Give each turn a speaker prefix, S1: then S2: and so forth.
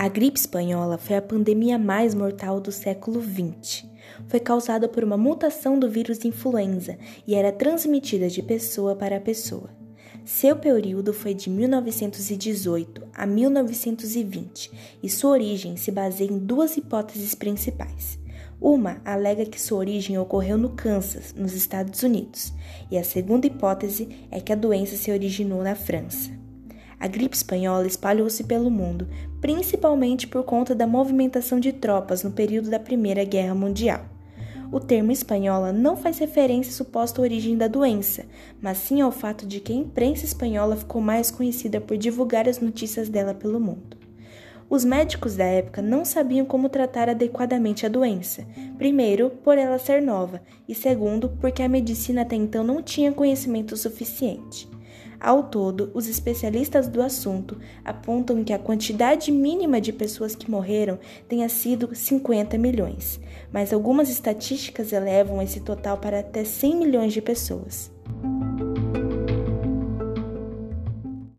S1: A gripe espanhola foi a pandemia mais mortal do século XX. Foi causada por uma mutação do vírus influenza e era transmitida de pessoa para pessoa. Seu período foi de 1918 a 1920 e sua origem se baseia em duas hipóteses principais. Uma alega que sua origem ocorreu no Kansas, nos Estados Unidos, e a segunda hipótese é que a doença se originou na França. A gripe espanhola espalhou-se pelo mundo, principalmente por conta da movimentação de tropas no período da Primeira Guerra Mundial. O termo espanhola não faz referência à suposta origem da doença, mas sim ao fato de que a imprensa espanhola ficou mais conhecida por divulgar as notícias dela pelo mundo. Os médicos da época não sabiam como tratar adequadamente a doença, primeiro, por ela ser nova, e segundo, porque a medicina até então não tinha conhecimento suficiente. Ao todo, os especialistas do assunto apontam que a quantidade mínima de pessoas que morreram tenha sido 50 milhões, mas algumas estatísticas elevam esse total para até 100 milhões de pessoas.